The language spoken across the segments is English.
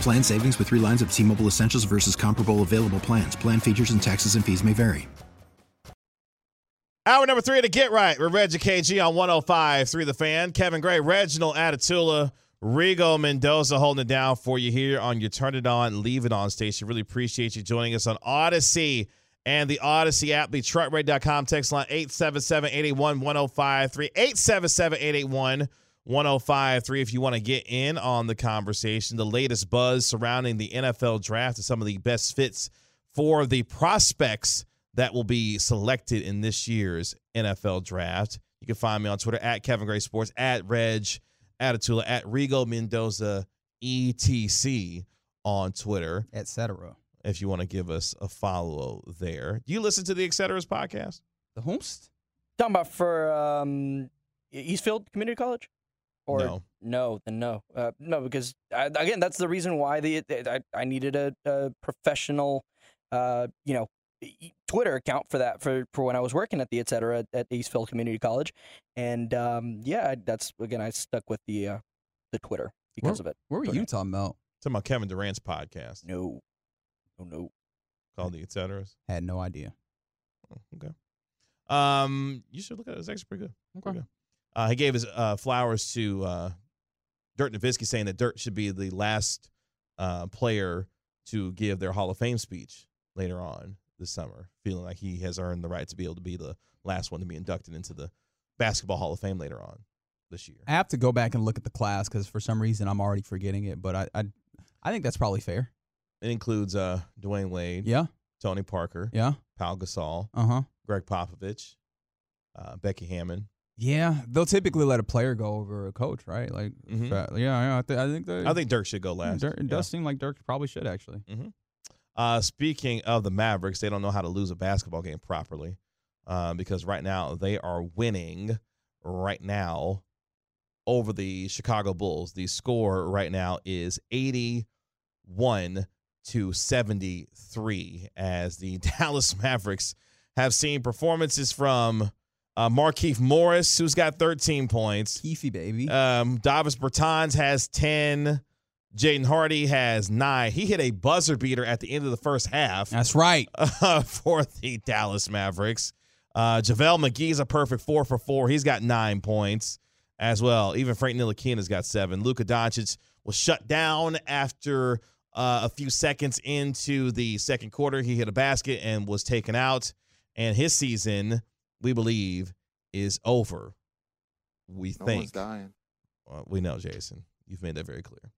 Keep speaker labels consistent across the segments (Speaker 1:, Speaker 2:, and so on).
Speaker 1: Plan savings with three lines of T Mobile Essentials versus comparable available plans. Plan features and taxes and fees may vary.
Speaker 2: Hour number three to Get Right. We're Reggie KG on 105 through the fan. Kevin Gray, Reginald Atatula, Rigo Mendoza holding it down for you here on your Turn It On, Leave It On station. Really appreciate you joining us on Audacy and the Audacy app, the truckradio.com text line 877 881 1053. 877 881 1053 if you want to get in on the conversation. The latest buzz surrounding the NFL draft and some of the best fits for the prospects that will be selected in this year's NFL draft. You can find me on Twitter at Kevin Gray Sports, at Reg Atatula, at Rigo Mendoza, ETC on Twitter,
Speaker 3: etc.
Speaker 2: If you want to give us a follow there. Do you listen to the Etceteras podcast?
Speaker 3: The Homest?
Speaker 4: Talking about for um, Eastfield Community College? Or
Speaker 2: no,
Speaker 4: no then no, uh, no, because I, again, that's the reason why the I, I needed a, a professional, uh, you know, Twitter account for that for, for when I was working at the et cetera at, at Eastfield Community College, and um, yeah, that's again I stuck with the uh, the Twitter because
Speaker 3: where,
Speaker 4: of it.
Speaker 3: Where were
Speaker 4: Twitter.
Speaker 3: you talking about?
Speaker 2: Talking about Kevin Durant's podcast.
Speaker 4: No, no, no.
Speaker 2: Called the Etceteras.
Speaker 3: Had no idea.
Speaker 2: Oh, okay. Um, you should look at it. It's actually pretty good. Pretty good. Uh, he gave his uh, flowers to uh, Dirk Nowitzki, saying that Dirk should be the last uh, player to give their Hall of Fame speech later on this summer, feeling like he has earned the right to be able to be the last one to be inducted into the Basketball Hall of Fame later on this year.
Speaker 3: I have to go back and look at the class because for some reason I'm already forgetting it, but I, I, I think that's probably fair.
Speaker 2: It includes uh, Dwyane Wade,
Speaker 3: Yeah.
Speaker 2: Tony Parker,
Speaker 3: Yeah.
Speaker 2: Pau Gasol,
Speaker 3: Uh huh.
Speaker 2: Gregg Popovich, uh, Becky Hammon.
Speaker 3: Yeah, they'll typically let a player go over a coach, right? Like,
Speaker 2: Mhm.
Speaker 3: yeah, yeah. I, th- I think they,
Speaker 2: I think Dirk should go last.
Speaker 3: Dirk, it
Speaker 2: Yeah.
Speaker 3: does seem like Dirk probably should actually.
Speaker 2: Uh, speaking of the Mavericks, they don't know how to lose a basketball game properly uh, because right now they are winning right now over the Chicago Bulls. The score right now is 81 to 73 as the Dallas Mavericks have seen performances from uh, Markieff Morris, who's got 13 points.
Speaker 3: Keefy, baby.
Speaker 2: Um, Davis Bertans has 10. Jaden Hardy has nine. He hit a buzzer beater at the end of the first half
Speaker 3: That's right.
Speaker 2: uh, for the Dallas Mavericks. Uh, JaVale McGee's a perfect four for four. He's got nine points as well. Even Frank Ntilikina's got seven. Luka Doncic was shut down after uh, a few seconds into the second quarter. He hit a basket and was taken out. And his season, we believe, is over. We
Speaker 5: No
Speaker 2: think.
Speaker 5: one's dying.
Speaker 2: Well, we know, Jason. You've made that very clear.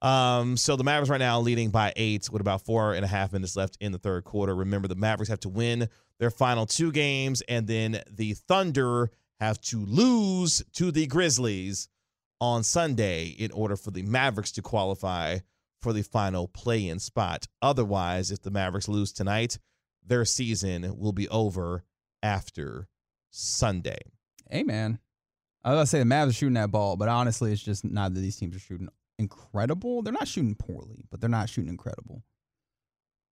Speaker 2: Um, so the Mavericks right now leading by eight with about four and a half minutes left in the third quarter. Remember, the Mavericks have to win their final two games, and then the Thunder have to lose to the Grizzlies on Sunday in order for the Mavericks to qualify for the final play in spot. Otherwise, if the Mavericks lose tonight, their season will be over after Sunday.
Speaker 3: Hey, man. I was gonna say the Mavs are shooting that ball, but honestly, it's just not that these teams are shooting incredible. They're not shooting poorly, but they're not shooting incredible.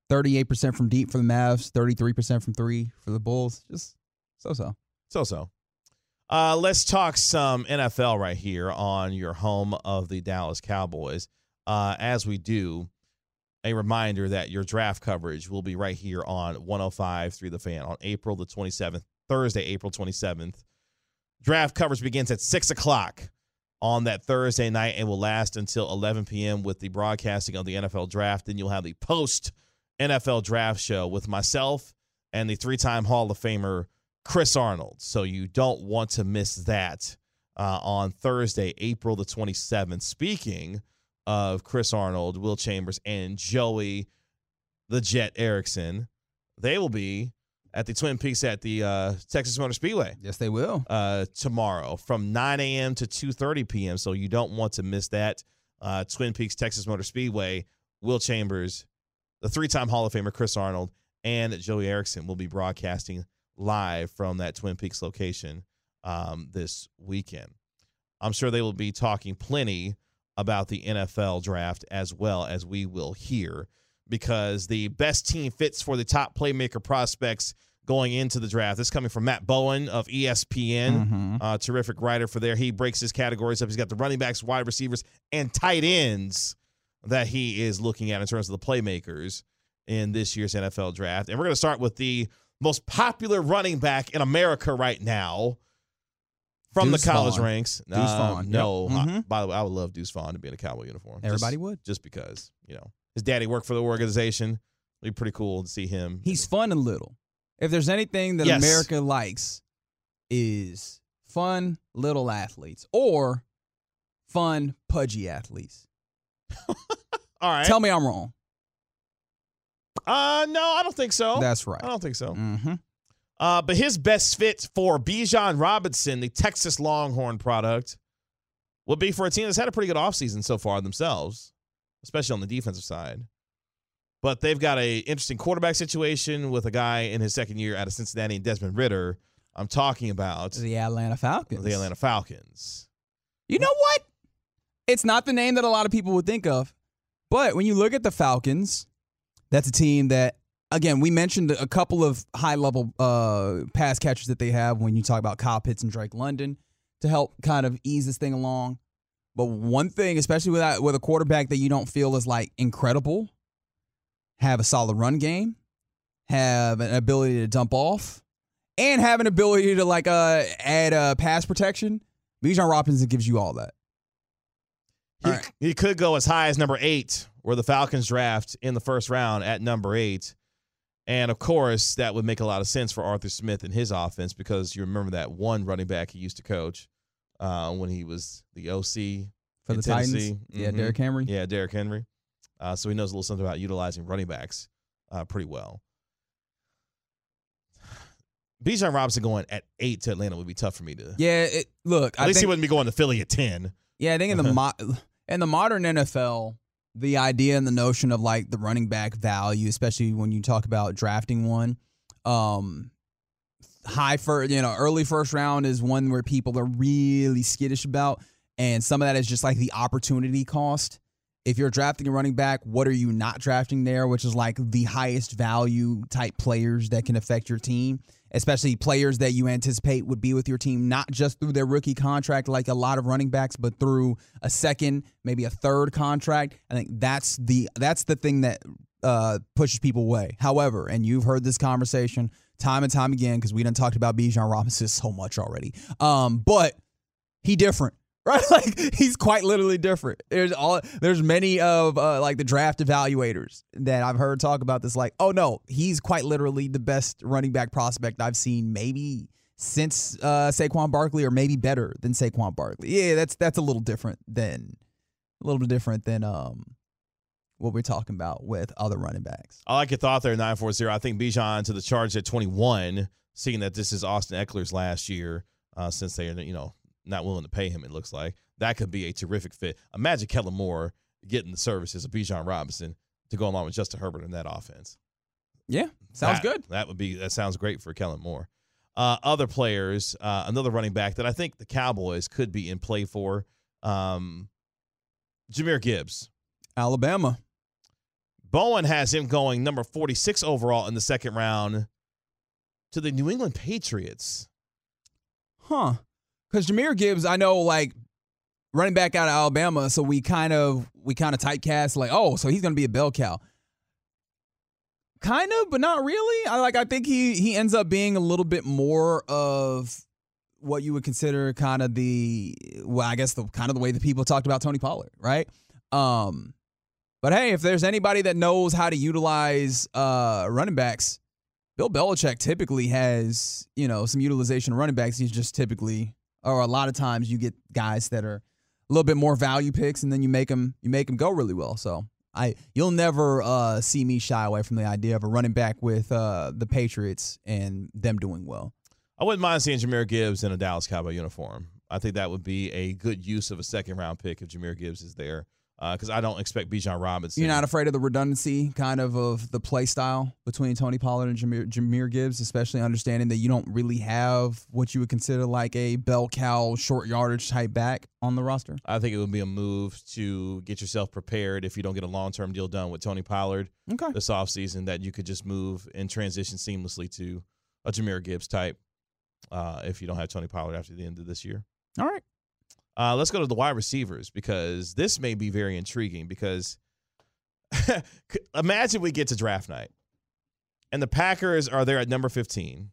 Speaker 3: Thirty-eight percent from deep for the Mavs, thirty-three percent from three for the Bulls. Just so-so.
Speaker 2: So so. Uh, let's talk some NFL right here on your home of the Dallas Cowboys. Uh, as we do, a reminder that your draft coverage will be right here on 105 through the fan on April the 27th, Thursday, April 27th. Draft coverage begins at 6 o'clock on that Thursday night and will last until 11 p.m. with the broadcasting of the NFL draft. Then you'll have the post NFL draft show with myself and the three time Hall of Famer Chris Arnold. So you don't want to miss that uh, on Thursday, April the 27th. Speaking of Chris Arnold, Will Chambers, and Joey the Jet Erickson, they will be at the Twin Peaks at the uh, Texas Motor Speedway
Speaker 3: Yes, they will.
Speaker 2: uh, tomorrow from 9 a.m. to 2:30 p.m. So you don't want to miss that. Uh, Twin Peaks Texas Motor Speedway. Will Chambers, the three-time Hall of Famer Chris Arnold, and Joey Erickson will be broadcasting live from that Twin Peaks location um, this weekend. I'm sure they will be talking plenty about the NFL draft as well as we will hear because the best team fits for the top playmaker prospects going into the draft. This is coming from Matt Bowen of ESPN,
Speaker 3: Mhm.
Speaker 2: uh, terrific writer for there. He breaks his categories up. He's got the running backs, wide receivers, and tight ends that he is looking at in terms of the playmakers in this year's NFL draft. And we're going to start with the most popular running back in America right now from
Speaker 3: Deuce
Speaker 2: the college
Speaker 3: Vaughn.
Speaker 2: ranks.
Speaker 3: Deuce
Speaker 2: Uh,
Speaker 3: Vaughn, yep.
Speaker 2: No, I-
Speaker 3: Mhm.
Speaker 2: by the way, I would love Deuce Vaughn to be in a Cowboy uniform. Just-
Speaker 3: Everybody would.
Speaker 2: just because you know his daddy worked for the organization. It'd be pretty cool to see him.
Speaker 3: He's fun and little. If there's anything that
Speaker 2: Yes.
Speaker 3: America likes, is fun little athletes or fun pudgy athletes.
Speaker 2: all right.
Speaker 3: Tell me I'm wrong.
Speaker 2: uh, no, I don't think so.
Speaker 3: That's right.
Speaker 2: I don't think so.
Speaker 3: Mm-hmm.
Speaker 2: Uh, but his best fit for Bijan Robinson, the Texas Longhorn product, would be for a team that's had a pretty good offseason so far themselves, especially on the defensive side. But they've got a interesting quarterback situation with a guy in his second year out of Cincinnati, Desmond Ridder. I'm talking about
Speaker 3: The Atlanta Falcons.
Speaker 2: the Atlanta Falcons.
Speaker 3: You know what? It's not the name that a lot of people would think of. But when you look at the Falcons, that's a team that, again, we mentioned a couple of high level uh, pass catchers that they have when you talk about Kyle Pitts and Drake London to help kind of ease this thing along. But one thing, especially with, that, with a quarterback that you don't feel is like incredible, have a solid run game, have an ability to dump off, and have an ability to like uh, add uh, pass protection. Bijan Robinson gives you all that.
Speaker 2: He,
Speaker 3: All right.
Speaker 2: he could go as high as number eight, where the Falcons draft in the first round at number eight. And of course, that would make a lot of sense for Arthur Smith and his offense because you remember that one running back he used to coach uh, when he was the OC
Speaker 3: for the
Speaker 2: Tennessee.
Speaker 3: Titans. Yeah,
Speaker 2: Mhm.
Speaker 3: Derrick Henry.
Speaker 2: Yeah, Derrick Henry. Uh, so he knows a little something about utilizing running backs uh, pretty well. Bijan Robinson going at eight to Atlanta would be tough for me to.
Speaker 3: Yeah, it, look,
Speaker 2: At
Speaker 3: I
Speaker 2: least he wouldn't be going to Philly at ten.
Speaker 3: yeah, I think in the mo- in the modern NFL, the idea and the notion of like the running back value, especially when you talk about drafting one, um, high first, you know, early first round is one where people are really skittish about, and some of that is just like the opportunity cost. If you're drafting a running back, what are you not drafting there? Which is like the highest value type players that can affect your team, especially players that you anticipate would be with your team, not just through their rookie contract, like a lot of running backs, but through a second, maybe a third contract. I think that's the that's the thing that uh, pushes people away. However, and you've heard this conversation time and time again because we done talked about Bijan Robinson so much already. Um, but he different. Right, like he's quite literally different. There's all there's many of uh, like the draft evaluators that I've heard talk about this. Like, oh no, he's quite literally the best running back prospect I've seen, maybe since uh, Saquon Barkley, or maybe better than Saquon Barkley. Yeah, that's that's a little different than a little bit different than um what we're talking about with other running backs.
Speaker 2: I like your thought there, 940. I think Bijan to the charge at 21, seeing that this is Austin Ekeler's last year, uh, since they are, you know, not willing to pay him, it looks like. That could be a terrific fit. Imagine Kellen Moore getting the services of Bijan Robinson to go along with Justin Herbert in that offense.
Speaker 3: Yeah, sounds
Speaker 2: That-
Speaker 3: good.
Speaker 2: That would be that sounds great for Kellen Moore. Uh, other players, uh, another running back that I think the Cowboys could be in play for, um, Jahmyr Gibbs.
Speaker 3: Alabama.
Speaker 2: Bowen has him going number 46 overall in the second round to the New England Patriots.
Speaker 3: Huh. Because Jahmyr Gibbs, I know like running back out of Alabama, so we kind of we kind of typecast like, oh, so he's gonna be a bell cow. Kind of, but not really. I like I think he he ends up being a little bit more of what you would consider kind of the well, I guess the kind of the way that people talked about Tony Pollard, right? Um, but hey, if there's anybody that knows how to utilize uh, running backs, Bill Belichick typically has you know some utilization of running backs. He's just typically, or a lot of times, you get guys that are a little bit more value picks, and then you make them you make them go really well. So I you'll never uh, see me shy away from the idea of a running back with uh, the Patriots and them doing well.
Speaker 2: I wouldn't mind seeing Jahmyr Gibbs in a Dallas Cowboy uniform. I think that would be a good use of a second round pick if Jahmyr Gibbs is there. Because uh, I don't expect Bijan Robinson.
Speaker 3: You're not afraid of the redundancy kind of of the play style between Tony Pollard and Jahmyr, Jahmyr Gibbs, especially understanding that you don't really have what you would consider like a bell cow short yardage type back on the roster.
Speaker 2: I think it would be a move to get yourself prepared if you don't get a long term deal done with Tony Pollard
Speaker 3: okay.
Speaker 2: this offseason, that you could just move and transition seamlessly to a Jahmyr Gibbs type uh, if you don't have Tony Pollard after the end of this year.
Speaker 3: All right.
Speaker 2: Uh, let's go to the wide receivers because this may be very intriguing. Because imagine we get to draft night and the Packers are there at number 15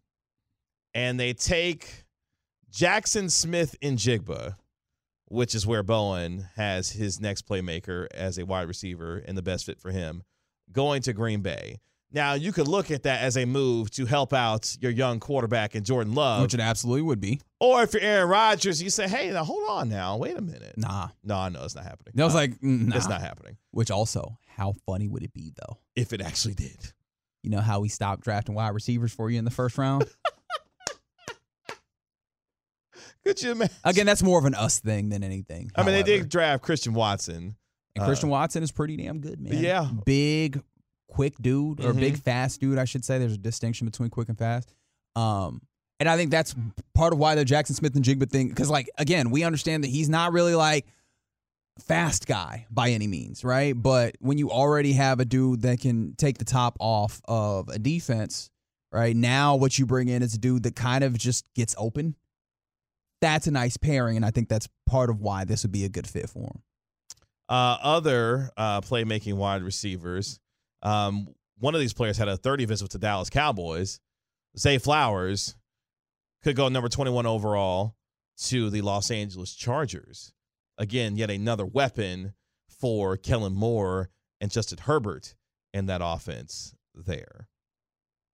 Speaker 2: and they take Jackson Smith-Njigba, which is where Bowen has his next playmaker as a wide receiver and the best fit for him, going to Green Bay. Now, you could look at that as a move to help out your young quarterback in Jordan Love.
Speaker 3: Which it absolutely would be.
Speaker 2: Or if you're Aaron Rodgers, you say, hey, now hold on now. Wait a minute.
Speaker 3: Nah.
Speaker 2: No, no, it's not happening.
Speaker 3: I was like, mm, nah.
Speaker 2: It's not happening.
Speaker 3: Which also, how funny would it be, though?
Speaker 2: If it actually did.
Speaker 3: You know how we stopped drafting wide receivers for you in the first round?
Speaker 2: Could you imagine?
Speaker 3: Again, that's more of an us thing than anything.
Speaker 2: I mean, they did draft Christian Watson.
Speaker 3: And Christian Watson is pretty damn good, man.
Speaker 2: Yeah.
Speaker 3: Big, quick dude, or
Speaker 2: Mhm.
Speaker 3: big, fast dude, I should say. There's a distinction between quick and fast. Um, and I think that's part of why the Jackson Smith-Njigba thing, because, like, again, we understand that he's not really like fast guy by any means, right? But when you already have a dude that can take the top off of a defense, right? Now what you bring in is a dude that kind of just gets open. That's a nice pairing, and I think that's part of why this would be a good fit for him.
Speaker 2: Uh, other uh, playmaking wide receivers. Um, one of these players had a 30 visit with the Dallas Cowboys. Zay Flowers could go number 21 overall to the Los Angeles Chargers. Again, yet another weapon for Kellen Moore and Justin Herbert in that offense there.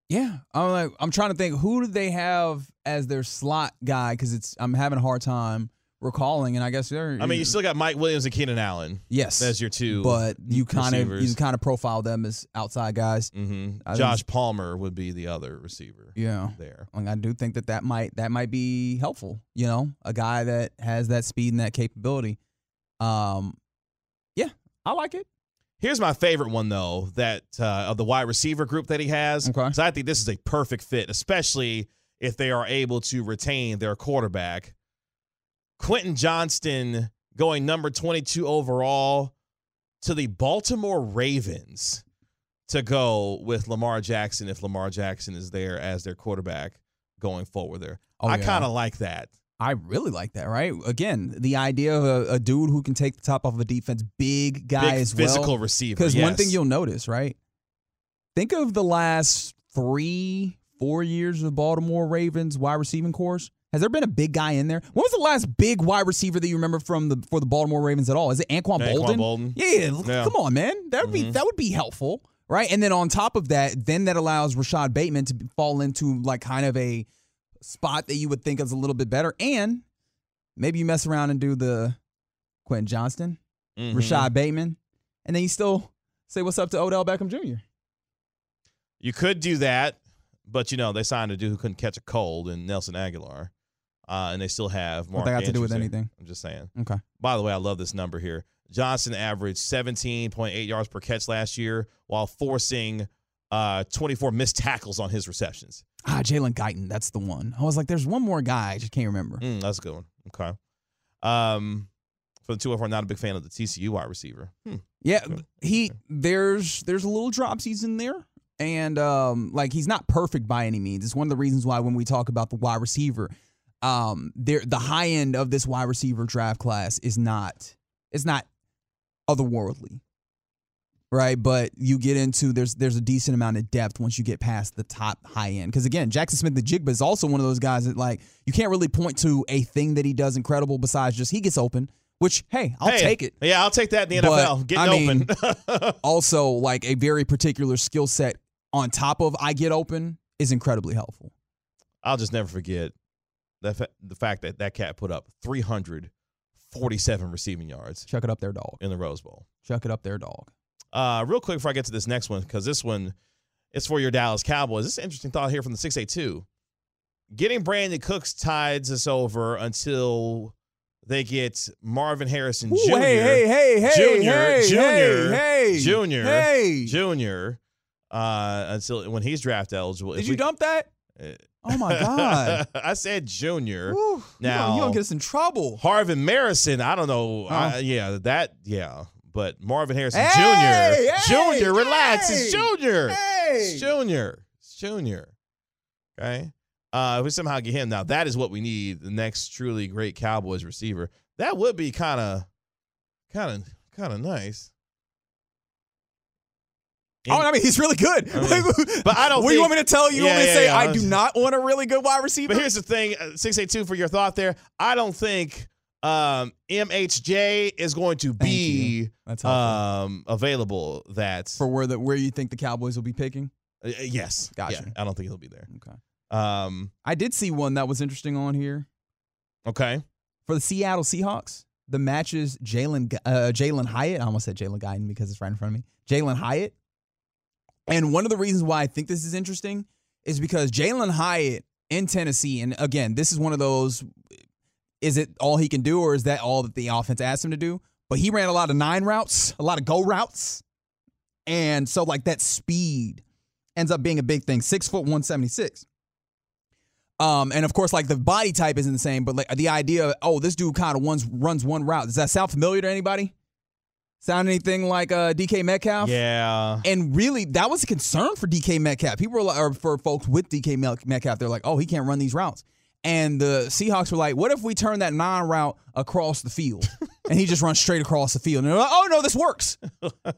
Speaker 3: Yeah, I'm like I'm trying to think who do they have as their slot guy because it's I'm having a hard time recalling, and I guess they're.
Speaker 2: I mean, you still got Mike Williams and Keenan Allen
Speaker 3: yes,
Speaker 2: as your two,
Speaker 3: but you kind of you kind of profile them as outside guys.
Speaker 2: hmm
Speaker 3: think-
Speaker 2: Josh Palmer would be the other receiver
Speaker 3: Yeah,
Speaker 2: there.
Speaker 3: like I do think that that might that might be helpful. You know, a guy that has that speed and that capability. Um, yeah, I like it.
Speaker 2: Here's my favorite one though, that uh, of the wide receiver group that he has.
Speaker 3: Okay.
Speaker 2: 'Cause I think this is a perfect fit, especially if they are able to retain their quarterback. Quentin Johnston going number 22 overall to the Baltimore Ravens to go with Lamar Jackson if Lamar Jackson is there as their quarterback going forward there.
Speaker 3: Oh,
Speaker 2: I
Speaker 3: yeah.
Speaker 2: kind of like that.
Speaker 3: I really like that. Right? Again, the idea of a, a dude who can take the top off of a defense, big guy
Speaker 2: Big
Speaker 3: as
Speaker 2: physical
Speaker 3: well.
Speaker 2: receiver.
Speaker 3: Because one thing you'll notice, right? Think of the last three, four years of Baltimore Ravens wide receiving course. Has there been a big guy in there? When was the last big wide receiver that you remember from the for the Baltimore Ravens at all? Is it Anquan
Speaker 2: Anquan
Speaker 3: Boldin?
Speaker 2: Boldin.
Speaker 3: Yeah, l-
Speaker 2: Yeah.
Speaker 3: come on, man. That would be
Speaker 2: Mhm.
Speaker 3: that would be helpful, right? And then on top of that, then that allows Rashad Bateman to fall into like kind of a spot that you would think is a little bit better. And maybe you mess around and do the Quentin Johnston,
Speaker 2: Mhm.
Speaker 3: Rashad Bateman, and then you still say what's up to Odell Beckham Jr.
Speaker 2: You could do that, but you know they signed a dude who couldn't catch a cold in Nelson Agholor, uh, and they still have Mark.
Speaker 3: What that got to do with
Speaker 2: there.
Speaker 3: anything?
Speaker 2: I'm just saying.
Speaker 3: Okay.
Speaker 2: By the way, I love this number here. Johnson averaged 17.8 yards per catch last year, while forcing uh, 24 missed tackles on his receptions.
Speaker 3: Ah, Jalen Guyton, that's the one. I was like, there's one more guy, I just can't remember.
Speaker 2: Mm, that's a good one. Okay. Um, for the two of them, not a big fan of the TCU wide receiver. Hmm.
Speaker 3: Yeah,
Speaker 2: Okay.
Speaker 3: he there's there's a little dropsies in there, and um, like he's not perfect by any means. It's one of the reasons why when we talk about the wide receiver, um, there the high end of this wide receiver draft class is not it's not otherworldly. right? But you get into there's there's a decent amount of depth once you get past the top high end. Because again, Jackson Smith-Njigba is also one of those guys that like you can't really point to a thing that he does incredible besides just he gets open. Which hey, I'll
Speaker 2: Hey,
Speaker 3: take it.
Speaker 2: Yeah, I'll take that in the
Speaker 3: But,
Speaker 2: NFL. Getting
Speaker 3: I mean,
Speaker 2: open.
Speaker 3: Also, like a very particular skill set on top of I get open is incredibly helpful.
Speaker 2: I'll just never forget that fa- the fact that that cat put up 347 receiving yards
Speaker 3: Chuck it up there, dog.
Speaker 2: in the Rose Bowl.
Speaker 3: Chuck it up there, dog.
Speaker 2: Uh, real quick before I get to this next one, because this one is for your Dallas Cowboys. This is an interesting thought here from the 682. Getting Brandin Cooks tides us over until they get Marvin Harrison
Speaker 3: Ooh,
Speaker 2: Jr.
Speaker 3: hey, hey, hey, hey,
Speaker 2: Junior,
Speaker 3: hey,
Speaker 2: Junior,
Speaker 3: hey, hey,
Speaker 2: Junior,
Speaker 3: hey.
Speaker 2: Junior, uh, until when he's draft eligible.
Speaker 3: Did
Speaker 2: If
Speaker 3: you
Speaker 2: we-
Speaker 3: dump that? Oh my god!
Speaker 2: I said Junior. Now-
Speaker 3: you don't get us in trouble.
Speaker 2: Harvin Marison, I don't know.
Speaker 3: Oh.
Speaker 2: I, yeah, that, yeah. But Marvin Harrison
Speaker 3: Hey,
Speaker 2: Jr.
Speaker 3: hey,
Speaker 2: Junior, relax. It's Junior.
Speaker 3: Hey,
Speaker 2: It's Junior. It's Junior. Okay. Uh, if we somehow get him now, that is what we need. The next truly great Cowboys receiver. That would be kind of, kind of, kind of nice.
Speaker 3: Oh, I mean, he's really good.
Speaker 2: I mean, but I don't
Speaker 3: What do you want me to tell you? You want me to
Speaker 2: yeah,
Speaker 3: say
Speaker 2: yeah.
Speaker 3: I do not want a really good wide receiver?
Speaker 2: But here's the thing, uh, six eight two for your thought there. I don't think um, MHJ is going to be um, available. That
Speaker 3: for where the where you think the Cowboys will be picking.
Speaker 2: Uh, yes,
Speaker 3: Gotcha.
Speaker 2: Yeah, I don't think he'll be there.
Speaker 3: Okay.
Speaker 2: Um,
Speaker 3: I did see one that was interesting on here
Speaker 2: okay,
Speaker 3: for the Seattle Seahawks. The matches Jalin uh, Jalin Hyatt. I almost said Jalen Guyton because it's right in front of me. Jalin Hyatt. And one of the reasons why I think this is interesting is because Jalin Hyatt in Tennessee, and again, this is one of those. Is it all he can do, or is that all that the offense asked him to do? But he ran a lot of nine routes, a lot of go routes, and so like that speed ends up being a big thing. Six foot one seventy six. Um, and of course, like the body type isn't the same, but like the idea, oh, this dude kind of runs runs one route. Does that sound familiar to anybody? Sound anything like uh, DK Metcalf?
Speaker 2: yeah,
Speaker 3: And really, that was a concern for DK Metcalf. People were like, or for folks with DK Metcalf, they're like, oh, he can't run these routes. And the Seahawks were like, what if we turn that non route across the field and he just runs straight across the field? And they're like, oh, no, this works.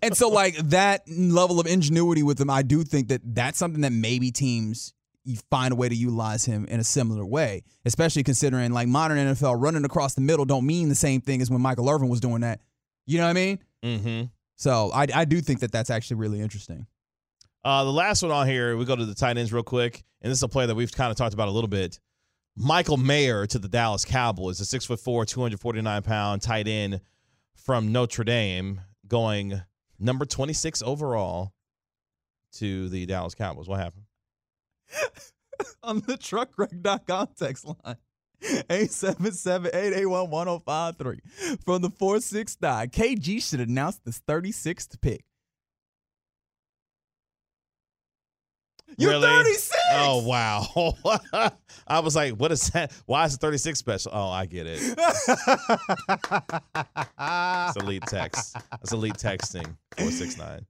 Speaker 3: and so, like, that level of ingenuity with him, I do think that that's something that maybe teams you find a way to utilize him in a similar way, especially considering like modern NFL running across the middle don't mean the same thing as when Michael Irvin was doing that. You know what I mean?
Speaker 2: Mm-hmm.
Speaker 3: So I, I do think that that's actually really interesting.
Speaker 2: Uh, the last one on here, we go to the tight ends real quick, and this is a player that we've kind of talked about a little bit. Michael Mayer to the Dallas Cowboys, a six foot four, two hundred forty nine pound tight end from Notre Dame, going number twenty six overall to the Dallas Cowboys. What happened?
Speaker 3: on the truckwreck.com text line. 877-881-1053 from the 469. KG should announce this 36th pick. You're
Speaker 2: Really?
Speaker 3: 36.
Speaker 2: Oh wow! I was like, "What is that? Why is it thirty six special?" Oh, I get it. It's elite text. It's elite texting. Four six nine.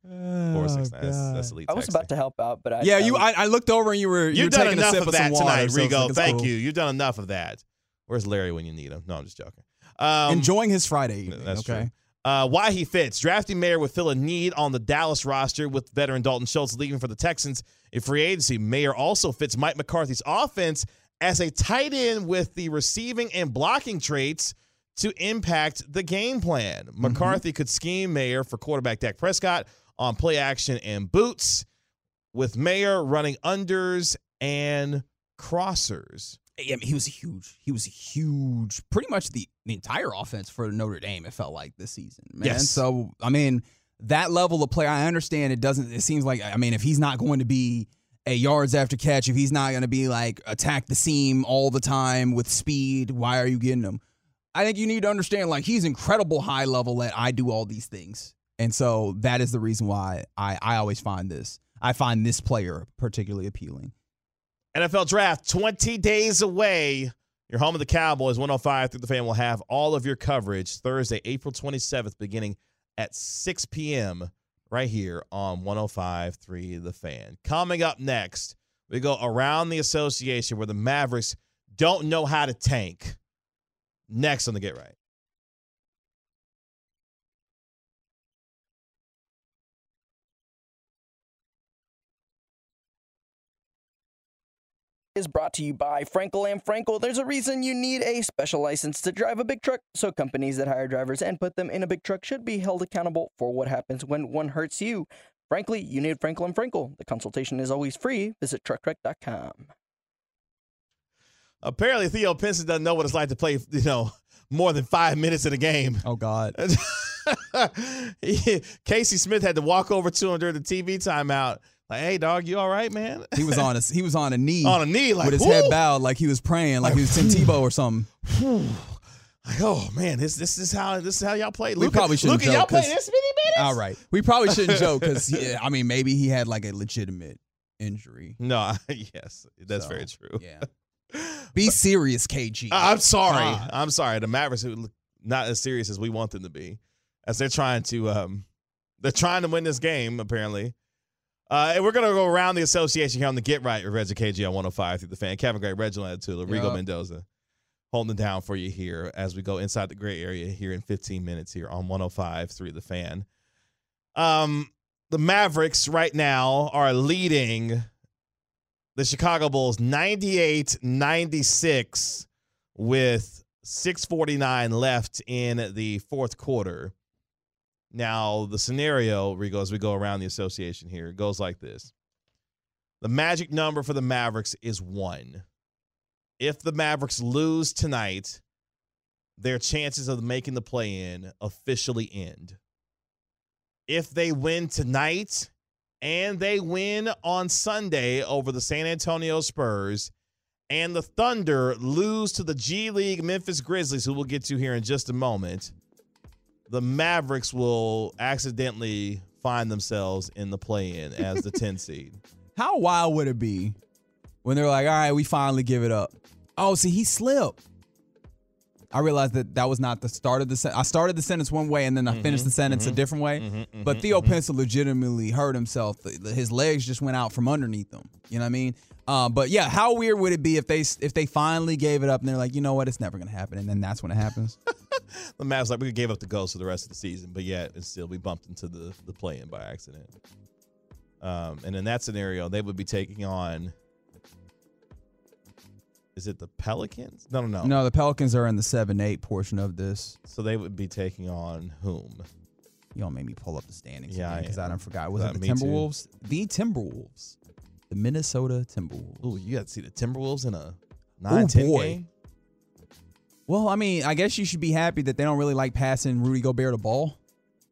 Speaker 2: Four six nine. That's, that's elite.
Speaker 4: I was about to help out, but I
Speaker 3: yeah,
Speaker 4: I
Speaker 3: you. I, I looked over and you were you were
Speaker 2: You've done
Speaker 3: taking a
Speaker 2: enough
Speaker 3: sip
Speaker 2: of
Speaker 3: of
Speaker 2: that
Speaker 3: some water,
Speaker 2: tonight,
Speaker 3: so like
Speaker 2: Thank
Speaker 3: cool.
Speaker 2: you. You've done enough of that. Where's Larry when you need him? No, I'm just joking. Um,
Speaker 3: Enjoying his Friday evening.
Speaker 2: That's
Speaker 3: okay.
Speaker 2: true. Uh, why he fits. Drafting Mayer would fill a need on the Dallas roster with veteran Dalton Schultz leaving for the Texans in free agency. Mayer also fits Mike McCarthy's offense as a tight end with the receiving and blocking traits to impact the game plan.
Speaker 3: Mm-hmm.
Speaker 2: McCarthy could scheme Mayer for quarterback Dak Prescott on play action and boots, with Mayer running unders and crossers.
Speaker 3: I mean, he was huge. He was huge. Pretty much the, the entire offense for Notre Dame. It felt like this season, man.
Speaker 2: Yes.
Speaker 3: So I mean, that level of play, I understand. It doesn't. It seems like I mean, if he's not going to be a yards after catch, if he's not going to be like attack the seam all the time with speed, why are you getting him? I think you need to understand like he's incredible high level at I do all these things, and so that is the reason why I I always find this. I find this player particularly appealing.
Speaker 2: NFL draft 20 days away. Your home of the Cowboys, 105 through the fan will have all of your coverage Thursday, April 27th, beginning at 6 p.m. right here on 105.3 The Fan. Coming up next, we go around the association where the Mavericks don't know how to tank. Next on the Get Right.
Speaker 4: Is brought to you by Frenkel and Frenkel. There's a reason you need a special license to drive a big truck, so companies that hire drivers and put them in a big truck should be held accountable for what happens when one hurts you. Frankly, you need Frenkel and Frenkel. The consultation is always free. Visit truckwreck.com.
Speaker 2: Apparently, Theo Pinson doesn't know what it's like to play, you know, more than five minutes in a game.
Speaker 3: Oh God.
Speaker 2: Casey Smith had to walk over to him during the TV timeout. Like, hey, dog, you all right, man?
Speaker 3: He was on a he was on a knee
Speaker 2: on a knee, like
Speaker 3: with his
Speaker 2: "Whoo!"
Speaker 3: head bowed, like he was praying, like he was Tim Tebow or something.
Speaker 2: Like, oh man, this this is how this is how y'all play.
Speaker 3: We
Speaker 2: Luka,
Speaker 3: probably shouldn't
Speaker 2: Luka, y'all
Speaker 3: joke,
Speaker 2: play this many minutes?
Speaker 3: All right, we probably shouldn't joke because I mean maybe he had like a legitimate injury.
Speaker 2: No, yes, that's
Speaker 3: So,
Speaker 2: very true.
Speaker 3: Yeah. Be serious, KG.
Speaker 2: I- I'm sorry.
Speaker 3: God.
Speaker 2: I'm sorry. The Mavericks are not as serious as we want them to be, as they're trying to um, they're trying to win this game apparently. Uh, and we're gonna go around the association here on the Get Right with Reggie KG on 105 through the fan. Kevin Gray, Reginald Atula, Rigo
Speaker 3: Yup.
Speaker 2: Mendoza, holding it down for you here as we go inside the gray area here in 15 minutes here on 105 through the fan. Um, the Mavericks right now are leading the Chicago Bulls 98 96 with 649 left in the fourth quarter. Now, the scenario, Rigo, as we go around the association here, goes like this. The magic number for the Mavericks is one. If the Mavericks lose tonight, their chances of making the play in officially end. If they win tonight and they win on Sunday over the San Antonio Spurs, and the Thunder lose to the G League Memphis Grizzlies, who we'll get to here in just a moment, the Mavericks will accidentally find themselves in the play in as the 10 seed.
Speaker 3: How wild would it be when they're like, all right, we finally give it up? Oh, see, he slipped. I realized that that was not the start of the sentence. I started the sentence one way and then I mm-hmm, finished the sentence a mm-hmm, different way. Mm-hmm, but Theo Pinson legitimately hurt himself. His legs just went out from underneath him. You know what I mean? Um, but yeah, how weird would it be if they if they finally gave it up and they're like, you know what, it's never gonna happen, and then that's when it happens.
Speaker 2: The Mavs like we gave up the ghost for the rest of the season, but yet and still we bumped into the the play in by accident. Um, and in that scenario, they would be taking on. Is it the Pelicans? No, no, no.
Speaker 3: no, the Pelicans are in the seven eight portion of this.
Speaker 2: So they would be taking on whom?
Speaker 3: You don't make me pull up the standings
Speaker 2: Yeah,
Speaker 3: because I,
Speaker 2: am.
Speaker 3: don't forgot. Was
Speaker 2: Uh,
Speaker 3: it the
Speaker 2: me too.
Speaker 3: Timberwolves? The Timberwolves, the Minnesota Timberwolves.
Speaker 2: Ooh, you got to see the Timberwolves in a 9
Speaker 3: Ooh,
Speaker 2: 10
Speaker 3: boy.
Speaker 2: game.
Speaker 3: Well, I mean, I guess you should be happy that they don't really like passing Rudy Gobert the ball.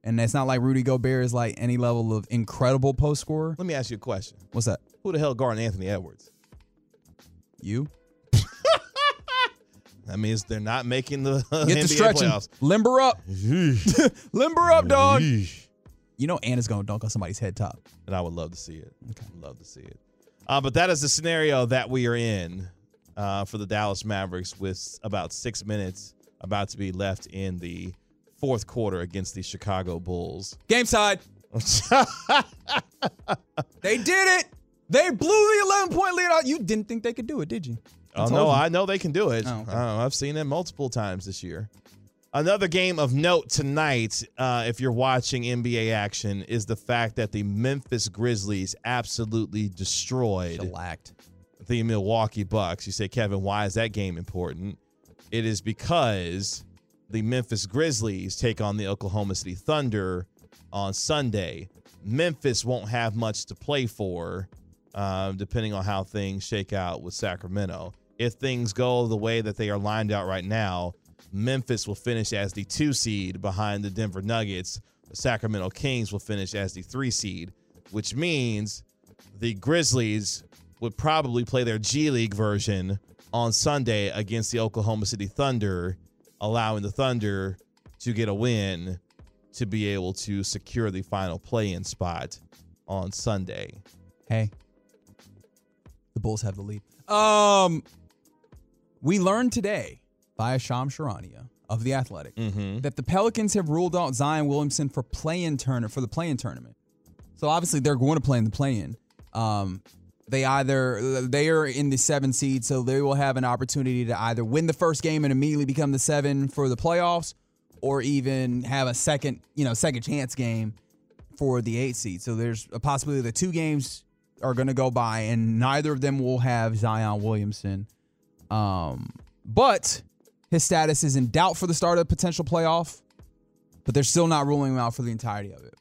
Speaker 3: And it's not like Rudy Gobert is like any level of incredible post scorer.
Speaker 2: Let me ask you a question.
Speaker 3: What's that?
Speaker 2: Who the hell guarding Anthony Edwards?
Speaker 3: You?
Speaker 2: That means they're not making the
Speaker 3: Get
Speaker 2: NBA
Speaker 3: the stretching.
Speaker 2: playoffs.
Speaker 3: Limber up. Limber up, dog. You know Anna's going to dunk on somebody's head top.
Speaker 2: and I would love to see it. I'd love to see it. Uh, but that is the scenario that we are in uh, for the Dallas Mavericks with about six minutes about to be left in the fourth quarter against the Chicago Bulls.
Speaker 3: Game side. They did it. They blew the 11 point lead out. You didn't think they could do it, did you?
Speaker 2: Oh no,
Speaker 3: you.
Speaker 2: I know they can do it.
Speaker 3: Oh, okay.
Speaker 2: Uh, I've seen it multiple times this year. Another game of note tonight, uh, if you're watching NBA action, is the fact that the Memphis Grizzlies absolutely destroyed
Speaker 3: Shellacked.
Speaker 2: The Milwaukee Bucks. You say, Kevin, why is that game important? It is because the Memphis Grizzlies take on the Oklahoma City Thunder on Sunday. Memphis won't have much to play for, um, depending on how things shake out with Sacramento. If things go the way that they are lined out right now, Memphis will finish as the two seed behind the Denver Nuggets. The Sacramento Kings will finish as the three seed, which means the Grizzlies would probably play their G League version on Sunday against the Oklahoma City Thunder, allowing the Thunder to get a win to be able to secure the final play in spot on Sunday.
Speaker 3: Hey, the Bulls have the lead. Um, we learned today via Shams Charania of the Athletic
Speaker 2: Mm-hmm.
Speaker 3: that the Pelicans have ruled out Zion Williamson for play-in tournament for the play-in tournament. So obviously they're going to play in the play-in. Um, they either they are in the seven seed, so they will have an opportunity to either win the first game and immediately become the seven for the playoffs, or even have a second, you know, second chance game for the eight seed. So there's a possibility that two games are going to go by, and neither of them will have Zion Williamson. Um, but his status is in doubt for the start of potential playoff. But they're still not ruling him out for the entirety of it.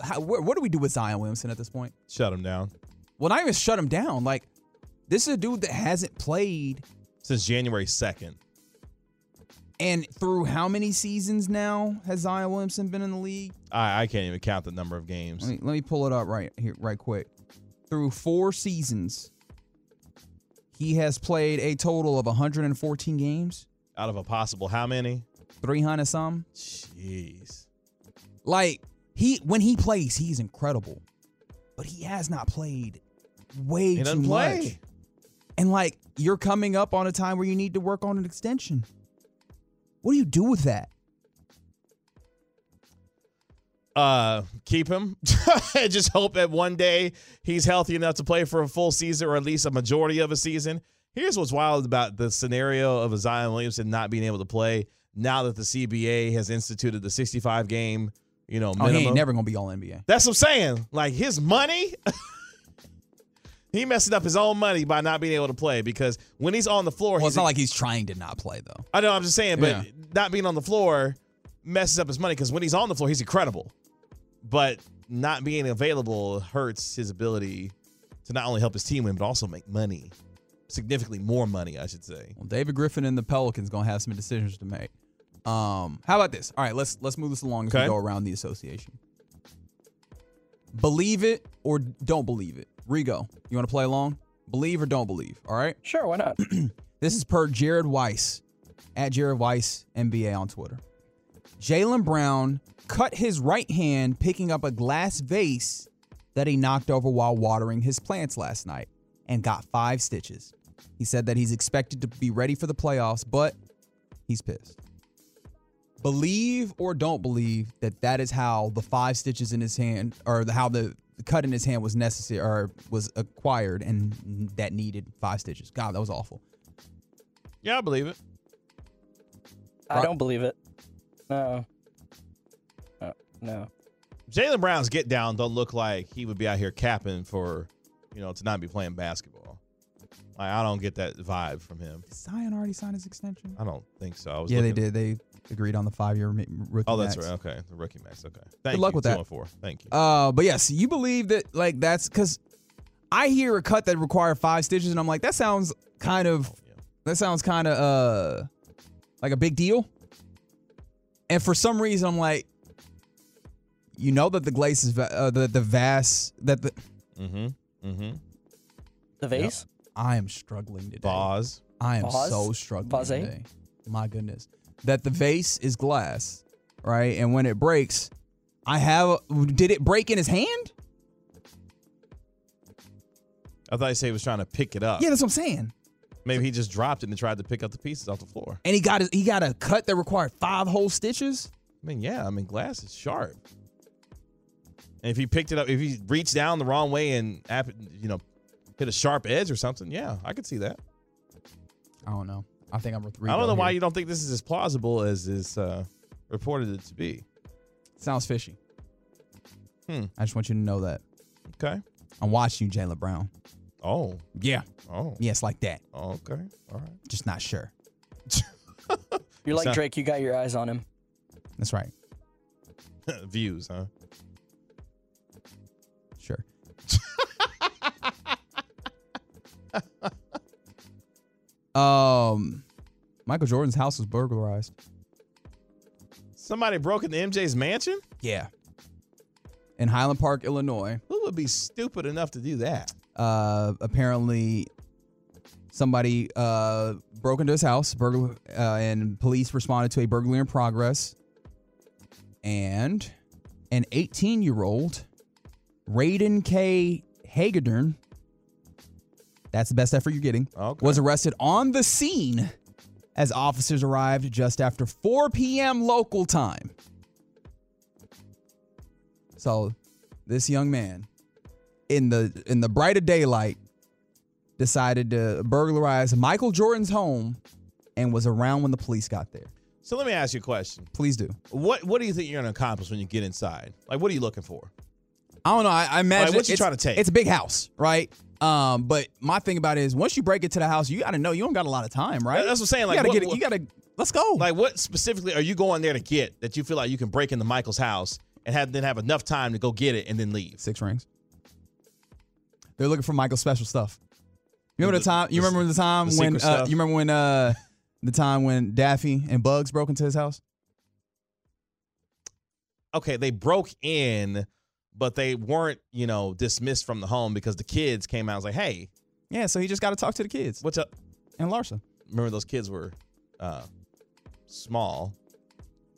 Speaker 3: How, what do we do with Zion Williamson at this point?
Speaker 2: Shut him down.
Speaker 3: Well, not even shut him down. Like this is a dude that hasn't played
Speaker 2: Since January 2nd.
Speaker 3: And through how many seasons now has Zion Williamson been in the league?
Speaker 2: I, I can't even count the number of games.
Speaker 3: Let me, let me pull it up right here, right quick. Through four seasons, he has played a total of 114 games,
Speaker 2: Out of a possible how many?
Speaker 3: 300 some.
Speaker 2: Jeez.
Speaker 3: Like he, when he plays, he's incredible, but he has not played way
Speaker 2: He
Speaker 3: too
Speaker 2: doesn't
Speaker 3: much.
Speaker 2: play.
Speaker 3: And like you're coming up on a time where you need to work on an extension. What do you do with that?
Speaker 2: Uh, keep him. Just hope that one day he's healthy enough to play for a full season or at least a majority of a season. Here's what's wild about the scenario of a Zion Williamson not being able to play now that the CBA has instituted the 65 game, you know,
Speaker 3: Oh, he ain't never gonna be all NBA.
Speaker 2: That's what I'm saying. Like his money, he messing up his own money by not being able to play because when he's on the floor,
Speaker 3: Well, it's not like he's trying to not play though.
Speaker 2: I know. I'm just saying, but
Speaker 3: Yeah.
Speaker 2: not being on the floor messes up his money because when he's on the floor, he's incredible. But not being available hurts his ability to not only help his team win, but also make money, significantly more money, I should say.
Speaker 3: Well, David Griffin and the Pelicans gonna have some decisions to make. Um, how about this? All right, let's let's move this along as
Speaker 2: Okay.
Speaker 3: we go around the association. Believe it or don't believe it. Rigo, you want to play along? Believe or don't believe. All right.
Speaker 4: Sure, why not?
Speaker 3: This is per Jared Weiss at Jared Weiss NBA on Twitter. Jaylen Brown cut his right hand picking up a glass vase that he knocked over while watering his plants last night and got five stitches. He said that he's expected to be ready for the playoffs, but he's pissed. Believe or don't believe that that is how the five stitches in his hand, or the, how the cut in his hand was necessary or was acquired, and that needed five stitches. God, that was awful.
Speaker 2: Yeah, I believe it.
Speaker 4: I
Speaker 3: Right.
Speaker 4: don't believe it. No. No. Uh, no.
Speaker 2: Jaylen Brown's get down don't look like he would be out here capping for, you know, to not be playing basketball. Like, I don't get that vibe from him.
Speaker 3: Did Zion already sign his extension?
Speaker 2: I don't think so. I was
Speaker 3: Yeah, they did. They agreed on the five-year mi- rookie.
Speaker 2: Oh, that's
Speaker 3: max.
Speaker 2: right. Okay, the rookie max. Okay, thank
Speaker 3: luck
Speaker 2: you.
Speaker 3: with
Speaker 2: Two
Speaker 3: that.
Speaker 2: and Four. Thank you.
Speaker 3: Uh, but yes, you believe that like that's because I hear a cut that require five stitches, and I'm like, that sounds kind of that sounds kind of uh like a big deal. And for some reason, I'm like, you know that the glaze is va- uh, the the vast that the
Speaker 2: Mm-hmm. Mm-hmm.
Speaker 4: The vase?
Speaker 3: I am struggling today.
Speaker 2: Vaz.
Speaker 3: I am
Speaker 4: Vase?
Speaker 3: so struggling
Speaker 4: Vase?
Speaker 3: today. My goodness. That the vase is glass, right? And when it breaks, I have. Did it break in his hand?
Speaker 2: I thought you said he was trying to pick it up.
Speaker 3: Yeah, that's what I'm saying.
Speaker 2: Maybe he just dropped it and tried to pick up the pieces off the floor.
Speaker 3: And he got his, he got a cut that required five whole stitches.
Speaker 2: I mean, yeah, I mean, glass is sharp. And if he picked it up, if he reached down the wrong way and, you know, hit a sharp edge or something, yeah, I could see that.
Speaker 3: I don't know. I think I'm with.
Speaker 2: I don't know why you don't think this is as plausible as is uh, reported it to be.
Speaker 3: Sounds fishy.
Speaker 2: Hmm.
Speaker 3: I just want you to know that
Speaker 2: Okay.
Speaker 3: I'm watching you, Jaylen Brown.
Speaker 2: Oh.
Speaker 3: Yeah.
Speaker 2: Oh.
Speaker 3: Yes, like that.
Speaker 2: Oh, okay. All right.
Speaker 3: Just not sure.
Speaker 4: You're like Drake, you got your eyes on him.
Speaker 3: That's right.
Speaker 2: Views, huh?
Speaker 3: Sure. um, Michael Jordan's house was burglarized.
Speaker 2: Somebody broke into MJ's mansion?
Speaker 3: Yeah. In Highland Park, Illinois.
Speaker 2: Who would be stupid enough to do that?
Speaker 3: Uh, apparently, somebody uh, broke into his house, burglar, uh, and police responded to a burglary in progress. And an 18 year old, Raiden K. Hagedorn, that's the best effort you're getting,
Speaker 2: Okay.
Speaker 3: was arrested on the scene as officers arrived just after 4 p.m. local time. So, this young man, in the in the bright of daylight, decided to burglarize Michael Jordan's home, and was around when the police got there.
Speaker 2: So let me ask you a question.
Speaker 3: Please do.
Speaker 2: What What do you think you're going to accomplish when you get inside? Like, what are you looking for?
Speaker 3: I don't know. I, I imagine
Speaker 2: what you trying to take?
Speaker 3: It's a big house, right? Um, but my thing about it is once you break it to the house, you got to know you don't got a lot of time, right?
Speaker 2: That's what I'm saying, like,
Speaker 3: you got to get it. You got to let's go.
Speaker 2: Like, what specifically are you going there to get that you feel like you can break into Michael's house and have then have enough time to go get it and then leave?
Speaker 3: Six rings. They're looking for Michael's special stuff. You remember the,
Speaker 2: The-
Speaker 3: time? You
Speaker 2: the-
Speaker 3: remember the time
Speaker 2: the
Speaker 3: when? Uh, you remember when? Uh, the time when Daffy and Bugs broke into his house.
Speaker 2: Okay, they broke in, but they weren't, you know, dismissed from the home because the kids came out and was like, hey,
Speaker 3: Yeah, so he just got to talk to the kids
Speaker 2: what's up?
Speaker 3: and Larsa.
Speaker 2: Remember, those kids were uh, small,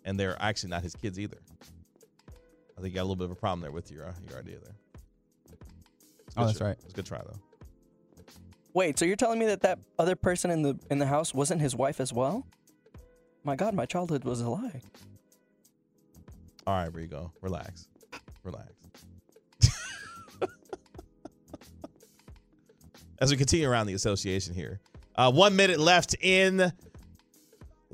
Speaker 2: and they're actually not his kids either. I think you got a little bit of a problem there with your uh, your idea there. It's a
Speaker 3: Oh,
Speaker 2: good
Speaker 3: that's
Speaker 2: try.
Speaker 3: right.
Speaker 2: It's a good try though.
Speaker 4: Wait, so you're telling me that that other person in the in the house wasn't his wife as well? My God, my childhood was a lie.
Speaker 2: All right, Rigo, relax, relax. As we continue around the association here, uh, one minute left in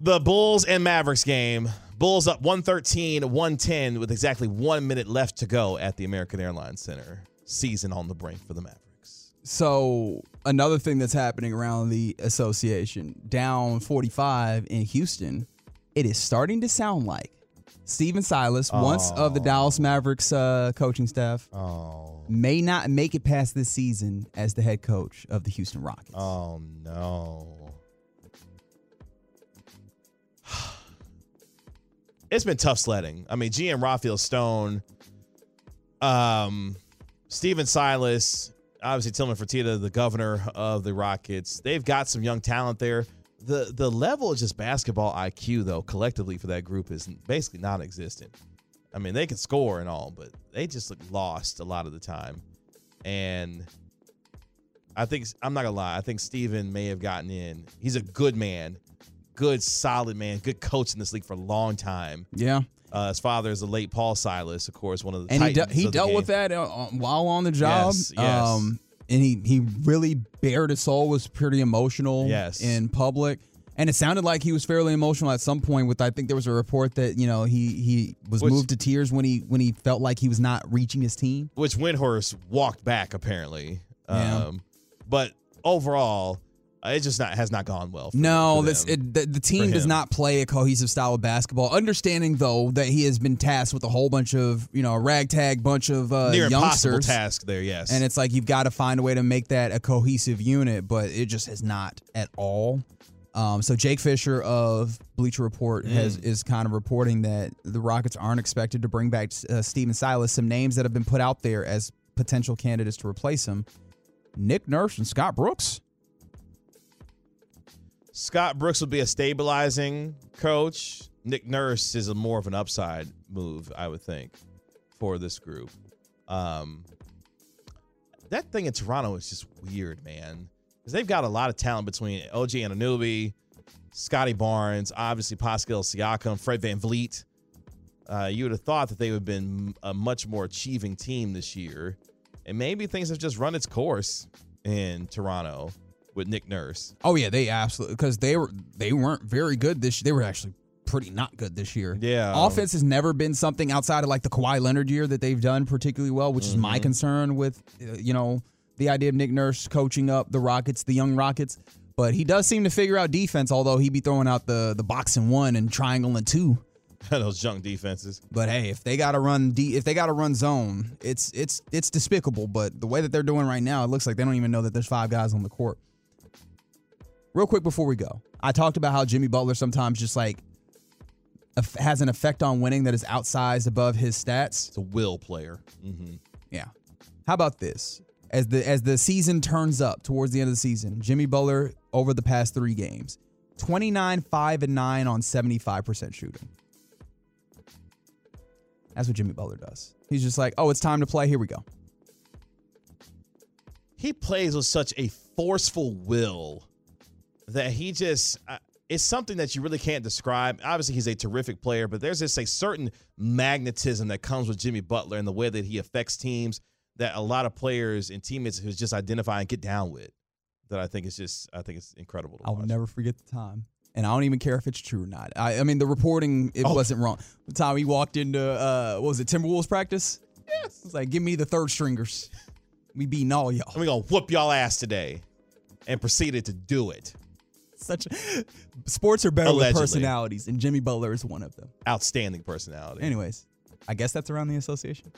Speaker 2: the Bulls and Mavericks game. Bulls up 113 110 with exactly one minute left to go at the American Airlines Center. Season on the brink for the Mavericks.
Speaker 3: So another thing that's happening around the association, down 45 in Houston, it is starting to sound like Stephen Silas, once of the Dallas Mavericks uh, coaching staff,
Speaker 2: Oh,
Speaker 3: may not make it past this season as the head coach of the Houston Rockets.
Speaker 2: oh no. It's been tough sledding. I mean, GM Rafael Stone, um, Stephen Silas, obviously Tilman Fertitta, the governor of the Rockets. They've got some young talent there. The the level of just basketball IQ though, collectively for that group is basically non-existent. I mean, they can score and all, but they just look lost a lot of the time. And I think I'm not gonna lie. I think Stephen may have gotten in. He's a good man, good solid man, good coach in this league for a long time.
Speaker 3: Yeah.
Speaker 2: Uh, his father is the late Paul Silas, of course, one of the
Speaker 3: and he, de- he dealt
Speaker 2: game.
Speaker 3: with that uh, uh, while on the job.
Speaker 2: Yes, yes.
Speaker 3: Um, and he he really bared his soul. Was pretty emotional.
Speaker 2: Yes.
Speaker 3: in public, and it sounded like he was fairly emotional at some point. With I think there was a report that you know he he was
Speaker 2: Which-
Speaker 3: moved to tears when he when he felt like he was not reaching his team.
Speaker 2: which Windhorst walked back apparently.
Speaker 3: Yeah.
Speaker 2: Um, but overall, uh, it just not has not gone well. For,
Speaker 3: No, this it, the, the team does not play a cohesive style of basketball. Understanding though that he has been tasked with a whole bunch of you know a ragtag bunch of uh,
Speaker 2: near impossible
Speaker 3: youngsters.
Speaker 2: task there. Yes,
Speaker 3: And it's like you've got to find a way to make that a cohesive unit, but it just has not at all. Um, so Jake Fisher of Bleacher Report has is kind of reporting that the Rockets aren't expected to bring back uh, Stephen Silas. Some names that have been put out there as potential candidates to replace him: Nick Nurse and Scott Brooks.
Speaker 2: Scott Brooks will be a stabilizing coach. Nick Nurse is a more of an upside move, I would think, for this group. Um, that thing in Toronto is just weird, man, because they've got a lot of talent between OG Anunoby, Scottie Barnes, obviously Pascal Siakam, Fred VanVleet. Uh, you would have thought that they would have been a much more achieving team this year, and maybe things have just run its course in Toronto with Nick Nurse.
Speaker 3: Oh yeah, they absolutely because they were they weren't very good this. They were actually pretty not good this year.
Speaker 2: Yeah.
Speaker 3: offense has never been something outside of like the Kawhi Leonard year that they've done particularly well, which is my
Speaker 2: Mm-hmm.
Speaker 3: concern with uh, you know the idea of Nick Nurse coaching up the Rockets, the young Rockets. But he does seem to figure out defense, although he be throwing out the the box and one and triangle and two.
Speaker 2: those junk defenses.
Speaker 3: But hey, if they got to run D, if they got to run zone, it's it's it's despicable. But the way that they're doing right now, it looks like they don't even know that there's five guys on the court. Real quick before we go, I talked about how Jimmy Butler sometimes just like has an effect on winning that is outsized above his stats.
Speaker 2: It's a will player. hmm
Speaker 3: Yeah. How about this? As the as the season turns up towards the end of the season, Jimmy Butler over the past three games, 29, 5, and 9 on 75% shooting. That's what Jimmy Butler does. He's just like, oh, it's time to play. Here we go.
Speaker 2: He plays with such a forceful will that he just. Uh, it's something that you really can't describe. Obviously, he's a terrific player, but there's just a certain magnetism that comes with Jimmy Butler and the way that he affects teams that a lot of players and teammates who just identify and get down with. That I think is just, I think it's incredible to
Speaker 3: I will never forget the time. And I don't even care if it's true or not. I, I mean, the reporting, it
Speaker 2: Oh.
Speaker 3: wasn't wrong. The time he walked into, uh, what was it, Timberwolves practice?
Speaker 2: Yes.
Speaker 3: It's like, give me the third stringers. We beating all y'all.
Speaker 2: And we're gonna whoop y'all ass today. And proceeded to do it.
Speaker 3: Such a, sports are better
Speaker 2: Allegedly.
Speaker 3: with personalities, and Jimmy Butler is one of them.
Speaker 2: Outstanding personality.
Speaker 3: Anyways, I guess that's around the association.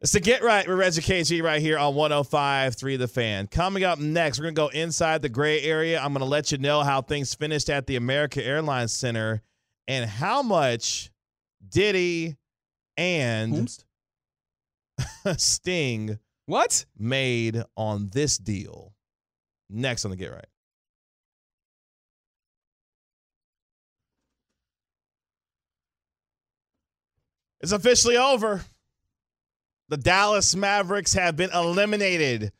Speaker 2: It's the Get Right with Reggie KG right here on 105.3 The Fan. Coming up next, we're going to go inside the gray area. I'm going to let you know how things finished at the America Airlines Center and how much Diddy and? Sting
Speaker 3: What?
Speaker 2: made on this deal. Next on the Get Right. It's officially over. The Dallas Mavericks have been eliminated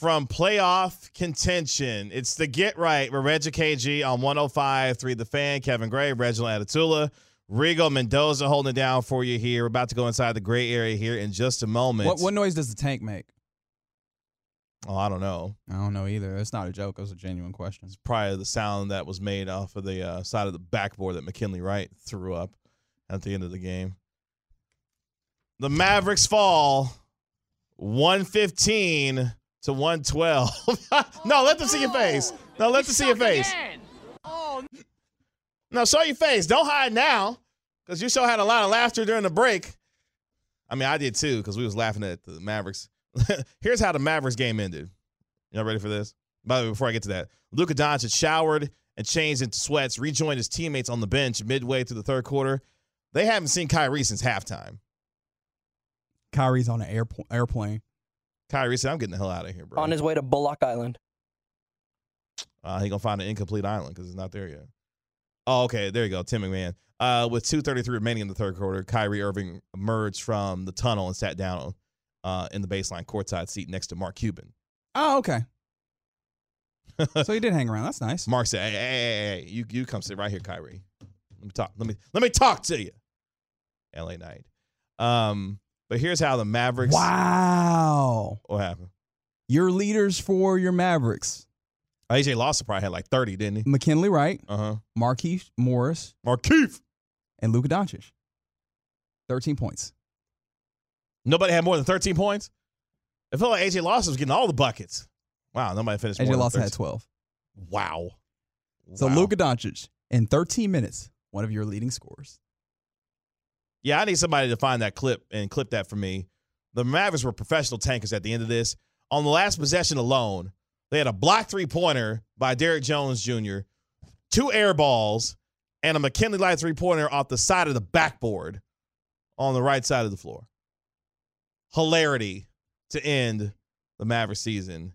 Speaker 2: from playoff contention. It's the Get Right with Reggie KG on 105.3 The Fan. Kevin Gray, Reginald Atatula, Rigo Mendoza holding it down for you here. We're about to go inside the gray area here in just a moment.
Speaker 3: What what noise does the tank make?
Speaker 2: Oh, I don't know.
Speaker 3: I don't know either. It's not a joke. It was a genuine question.
Speaker 2: It's probably the sound that was made off of the uh, side of the backboard that McKinley Wright threw up at the end of the game. The Mavericks fall 115 to 112. no, let them see your face. No, let them see your face. No, show your face. Don't hide now because you sure had a lot of laughter during the break. I mean, I did too because we was laughing at the Mavericks. Here's how the Mavericks game ended. Y'all ready for this? By the way, before I get to that, Luka Doncic showered and changed into sweats, rejoined his teammates on the bench midway through the third quarter. They haven't seen Kyrie since halftime.
Speaker 3: Kyrie's on an airpo- airplane.
Speaker 2: Kyrie said, "I'm getting the hell out of here, bro."
Speaker 4: On his way to Bullock Island.
Speaker 2: Uh, he gonna find an incomplete island because it's not there yet. Oh, okay. There you go, Tim McMahon. Uh, with 2:33 remaining in the third quarter, Kyrie Irving emerged from the tunnel and sat down uh, in the baseline courtside seat next to Mark Cuban.
Speaker 3: Oh, okay. so he did hang around. That's nice.
Speaker 2: Mark said, "Hey, hey, hey, hey, you you come sit right here, Kyrie. Let me talk. Let me let me talk to you." L.A. Night. Um, but here's how the Mavericks.
Speaker 3: Wow.
Speaker 2: What happened?
Speaker 3: Your leaders for your Mavericks.
Speaker 2: AJ Lawson probably had like 30, didn't he?
Speaker 3: McKinley Wright,
Speaker 2: Uh huh.
Speaker 3: Marquise Morris,
Speaker 2: Markieff.
Speaker 3: and Luka Doncic. 13 points.
Speaker 2: Nobody had more than 13 points. It felt like AJ Lawson was getting all the buckets. Wow, nobody finished. more
Speaker 3: AJ
Speaker 2: than
Speaker 3: Lawson had 12.
Speaker 2: Wow.
Speaker 3: So
Speaker 2: Wow.
Speaker 3: Luka Doncic in 13 minutes, one of your leading scorers.
Speaker 2: Yeah, I need somebody to find that clip and clip that for me. The Mavericks were professional tankers at the end of this. On the last possession alone, they had a block three pointer by Derrick Jones Jr., two air balls, and a McKinley Wright three pointer off the side of the backboard on the right side of the floor. Hilarity to end the Maverick season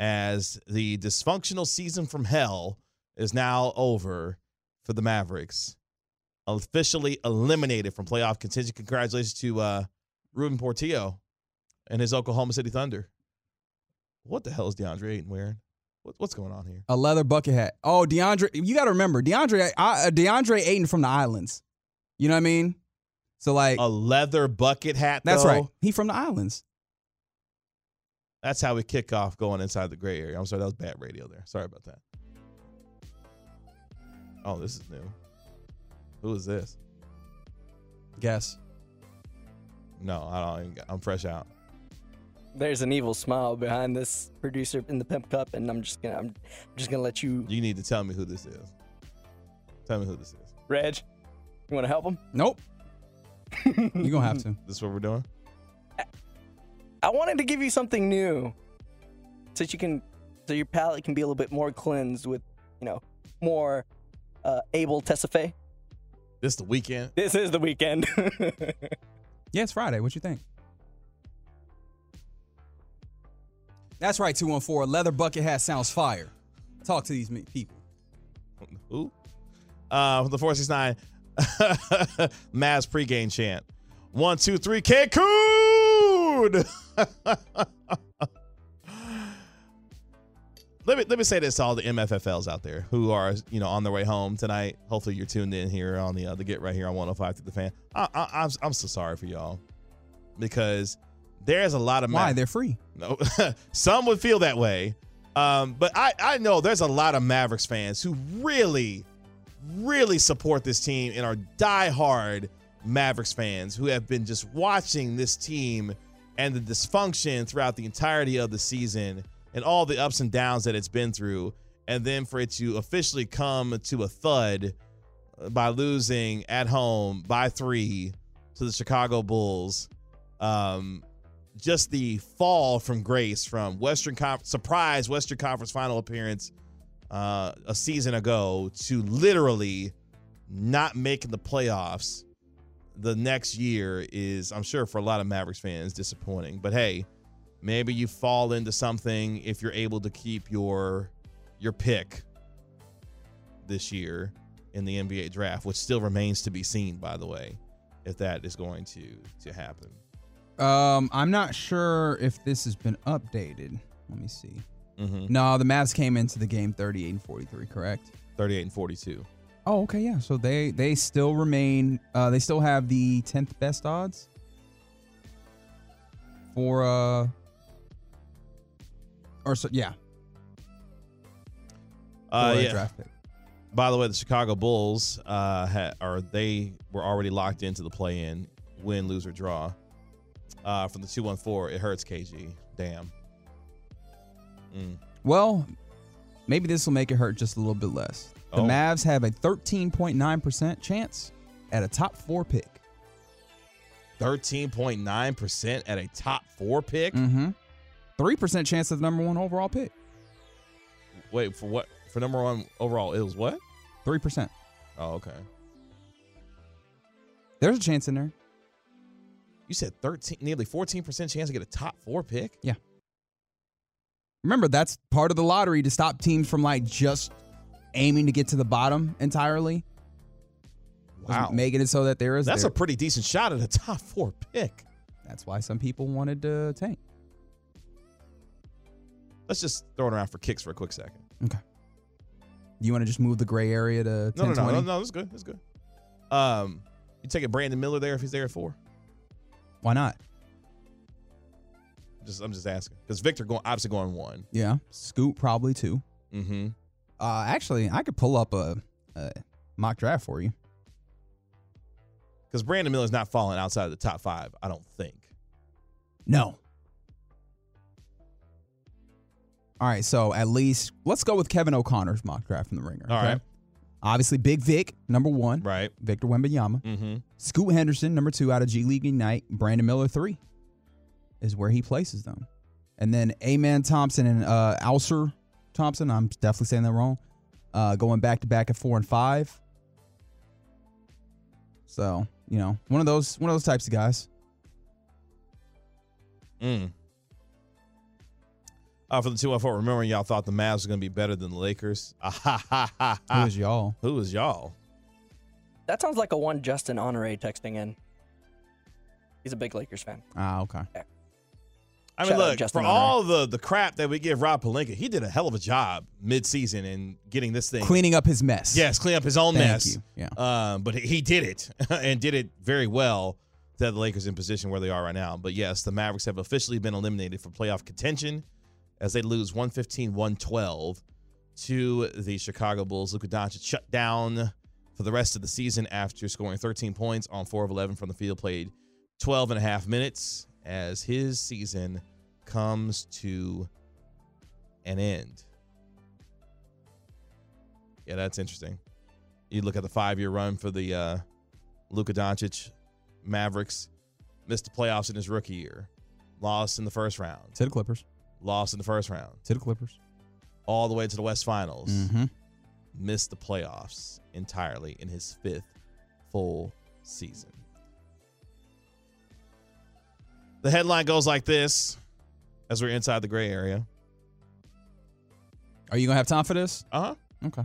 Speaker 2: as the dysfunctional season from hell is now over for the Mavericks officially eliminated from playoff contention. Congratulations to uh, Ruben Portillo and his Oklahoma City Thunder. What the hell is DeAndre Ayton wearing? What, what's going on here?
Speaker 3: A leather bucket hat. Oh, DeAndre, you got to remember, DeAndre, uh, DeAndre Ayton from the islands. You know what I mean? So, like,
Speaker 2: A leather bucket hat.
Speaker 3: that's
Speaker 2: though?
Speaker 3: right. He from the islands.
Speaker 2: That's how we kick off going inside the gray area. I'm sorry, that was bad radio there. Sorry about that. Oh, this is new. Who is this?
Speaker 3: Guess.
Speaker 2: No, I don't. Even, I'm fresh out.
Speaker 4: There's an evil smile behind this producer in the pimp cup, and I'm just gonna I'm just gonna let you,
Speaker 2: You need to tell me who this is. Tell me who this is.
Speaker 4: Reg. You want to help him?
Speaker 3: Nope. You're going to have to.
Speaker 2: This is what we're doing.
Speaker 4: I wanted to give you something new, so that you can, so your palate can be a little bit more cleansed with, you know, more uh, able Tessafe.
Speaker 2: This is the weekend.
Speaker 4: This is the weekend.
Speaker 3: Yeah, it's Friday. What you think? That's right, 214. Leather bucket hat sounds fire. Talk to these people.
Speaker 2: Who? Uh, the 469 Mavs pregame chant. One, two, three, Cancun! let me let me say this to all the MFFLs out there who are you know on their way home tonight. Hopefully you're tuned in here on the uh, the get right here on 105 to the fan. I, I, I'm I'm so sorry for y'all because there's a lot of
Speaker 3: Why?
Speaker 2: Mav-
Speaker 3: They're free.
Speaker 2: no, some would feel that way. Um, but I, I know there's a lot of Mavericks fans who really, really support this team and are diehard Mavericks fans who have been just watching this team and the dysfunction throughout the entirety of the season and all the ups and downs that it's been through, and then for it to officially come to a thud by losing at home by three to the Chicago Bulls. Um, just the fall from grace from Western Conference surprise Western Conference final appearance uh, a season ago to literally not making the playoffs the next year is, I'm sure, for a lot of Mavericks fans, disappointing. But hey, maybe you fall into something if you're able to keep your your pick this year in the NBA draft, which still remains to be seen, by the way, if that is going to to happen.
Speaker 3: Um, I'm not sure if this has been updated. Let me see.
Speaker 2: Mm-hmm.
Speaker 3: No, the Mavs came into the game 38 and 43, correct?
Speaker 2: 38 and 42.
Speaker 3: Oh, okay, yeah. So they they still remain. Uh, they still have the 10th best odds for uh, or so yeah,
Speaker 2: Uh, yeah.
Speaker 3: draft pick.
Speaker 2: By the way, the Chicago Bulls uh, had, or they were already locked into the play-in, win, lose or draw. Uh, from the two one four, it hurts KG. Damn. Mm.
Speaker 3: Well, maybe this will make it hurt just a little bit less. The
Speaker 2: Oh.
Speaker 3: Mavs have a 13.9% chance at a top four pick.
Speaker 2: Thirteen point nine percent at a top four pick.
Speaker 3: Mm-hmm. Three percent chance of the number one overall pick.
Speaker 2: Wait for what? For number one overall, it was what?
Speaker 3: Three percent.
Speaker 2: Oh, okay.
Speaker 3: There's a chance in there.
Speaker 2: You said thirteen, nearly fourteen percent chance to get a top four pick. Yeah.
Speaker 3: Remember, that's part of the lottery to stop teams from like just aiming to get to the bottom entirely.
Speaker 2: Wow,
Speaker 3: Making it so that there is.
Speaker 2: that's
Speaker 3: there.
Speaker 2: a pretty decent shot at a top four pick.
Speaker 3: That's why some people wanted to tank.
Speaker 2: Let's just throw it around for kicks for a quick second.
Speaker 3: Okay. You want to just move the gray area to 10,
Speaker 2: No, no, no,
Speaker 3: 20?
Speaker 2: no, no. That's good. That's good. Um, you take a Brandon Miller there if he's there at four.
Speaker 3: Why not?
Speaker 2: Just I'm just asking because Victor going obviously going one.
Speaker 3: Yeah. Scoot probably two.
Speaker 2: Mm-hmm.
Speaker 3: Uh, actually, I could pull up a, a mock draft for you.
Speaker 2: Because Brandon Miller's not falling outside of the top five. I don't think.
Speaker 3: No. All right, so at least let's go with Kevin O'Connor's mock draft from the Ringer.
Speaker 2: All
Speaker 3: okay?
Speaker 2: right.
Speaker 3: Obviously, Big Vic, number one.
Speaker 2: Right.
Speaker 3: Victor Wembanyama.
Speaker 2: Mm-hmm.
Speaker 3: Scoot Henderson, number two out of G League Ignite. Brandon Miller, three, is where he places them. And then Amen Thompson and uh, Alser Thompson, I'm definitely saying that wrong, uh, going back to back at four and five. So, you know, one of those one of those types of guys.
Speaker 2: Mm. Uh, for the two one four, remember y'all thought the Mavs were going to be better than the Lakers?
Speaker 3: Who is y'all?
Speaker 2: Who is y'all?
Speaker 4: That sounds like a one Justin Honore texting in. He's a big Lakers fan.
Speaker 3: Ah, okay.
Speaker 2: I mean,
Speaker 4: Shout out
Speaker 2: look,
Speaker 4: Justin
Speaker 2: for
Speaker 4: Honore.
Speaker 2: all the, the crap that we give Rob Pelinka, he did a hell of a job mid-season in getting this thing.
Speaker 3: Cleaning up his mess.
Speaker 2: Yes, clean up his own
Speaker 3: Thank
Speaker 2: mess.
Speaker 3: you. Yeah.
Speaker 2: Um, but he did it and did it very well to have the Lakers in position where they are right now. But yes, the Mavericks have officially been eliminated from playoff contention as they lose 115-112 to the Chicago Bulls. Luka Doncic shut down for the rest of the season after scoring 13 points on 4 of 11 from the field, played 12 and a half minutes as his season comes to an end. Yeah, that's interesting. You look at the five-year run for the uh, Luka Doncic Mavericks, missed the playoffs in his rookie year, lost in the first round,
Speaker 3: To the Clippers.
Speaker 2: Lost in the first round,
Speaker 3: To the Clippers.
Speaker 2: all the way to the West Finals,
Speaker 3: Mm-hmm.
Speaker 2: missed the playoffs entirely in his fifth full season. The headline goes like this as we're inside the gray area.
Speaker 3: Are you gonna have time for this?
Speaker 2: Uh huh.
Speaker 3: Okay.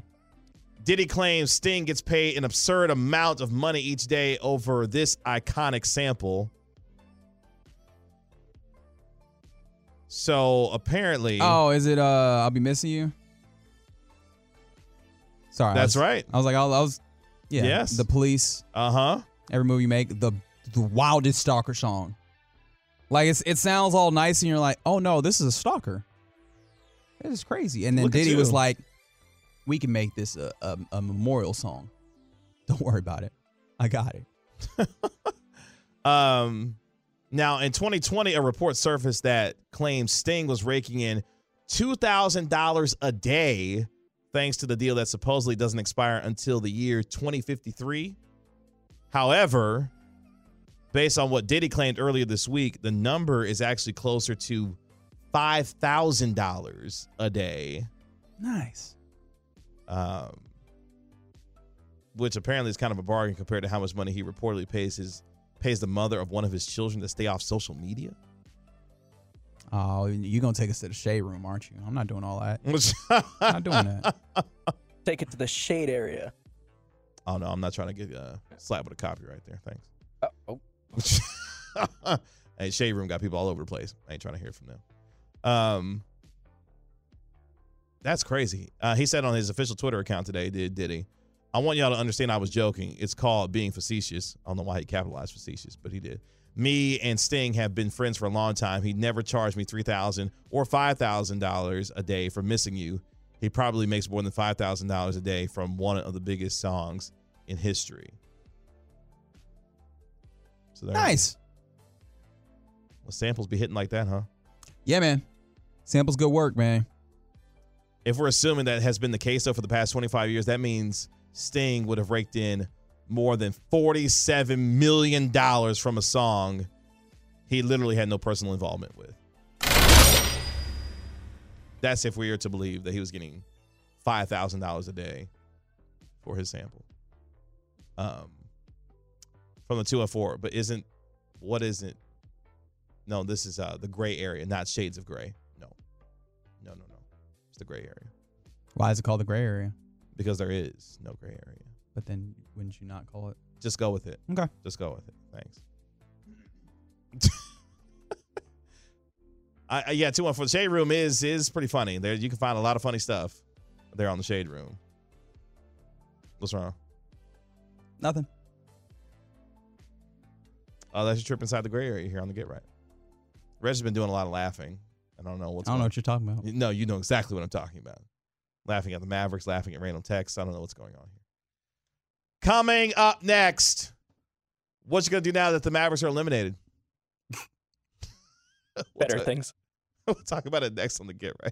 Speaker 2: Diddy claims Sting gets paid an absurd amount of money each day over this iconic sample. So apparently,
Speaker 3: Oh, is it? Uh, I'll be missing you. Sorry, I
Speaker 2: that's
Speaker 3: was-
Speaker 2: right.
Speaker 3: I was like, I was, I was yeah.
Speaker 2: Yes.
Speaker 3: The police.
Speaker 2: Uh huh.
Speaker 3: Every move you make, the the wildest stalker song. Like it's it sounds all nice, and you're like, oh no, this is a stalker. This is crazy. And then
Speaker 2: Look at
Speaker 3: Diddy was
Speaker 2: you.
Speaker 3: like, we can make this a, a, a memorial song. Don't worry about it. I got it.
Speaker 2: um, now in 2020, a report surfaced that claims Sting was raking in two thousand dollars a day, thanks to the deal that supposedly doesn't expire until the year 2053. However, based on what Diddy claimed earlier this week, the number is actually closer to five thousand dollars a day.
Speaker 3: Nice.
Speaker 2: Um, which apparently is kind of a bargain compared to how much money he reportedly pays his pays the mother of one of his children to stay off social media.
Speaker 3: Oh, you're gonna take us to the shade room, aren't you? I'm not doing all that. not doing that.
Speaker 4: Take it to the shade area.
Speaker 2: Oh no, I'm not trying to get uh, slapped with a copyright there. Thanks.
Speaker 4: Uh, oh,
Speaker 2: hey, Shade Room got people all over the place. I ain't trying to hear from them. Um, that's crazy. Uh, he said on his official Twitter account today, did did he? I want y'all to understand I was joking. It's called being facetious. I don't know why he capitalized facetious, but he did. Me and Sting have been friends for a long time. He never charged me three thousand or five thousand dollars a day for missing you. He probably makes more than five thousand dollars a day from one of the biggest songs in history. So
Speaker 3: Nice.
Speaker 2: Well, samples be hitting like that, huh?
Speaker 3: Yeah, man. Samples good work, man.
Speaker 2: If we're assuming that has been the case though for the past 25 years, that means Sting would have raked in more than 47 million dollars from a song he literally had no personal involvement with. That's if we are to believe that he was getting five thousand dollars a day for his sample. Um, from the 204, but isn't what isn't? No, this is uh the gray area, not shades of gray. No, no, no, no. It's the gray area
Speaker 3: Why is it called the gray area?
Speaker 2: Because there is no gray area.
Speaker 3: But then wouldn't you not call it?
Speaker 2: Just go with it.
Speaker 3: Okay.
Speaker 2: Just go with it. Thanks. I, I yeah, two one for the shade room is is pretty funny. There you can find a lot of funny stuff there on the shade room. What's wrong?
Speaker 3: Nothing.
Speaker 2: Oh, that's your trip inside the gray area here on the Get Right. Reg's been doing a lot of laughing. I don't know what's
Speaker 3: I don't know what you're talking about.
Speaker 2: No, you know exactly what I'm talking about. Laughing at the Mavericks, laughing at random texts. I don't know what's going on here. Coming up next, what you gonna do now that the Mavericks are eliminated? We'll
Speaker 4: better
Speaker 2: talk-
Speaker 4: things.
Speaker 2: We'll talk about it next on the Get Right.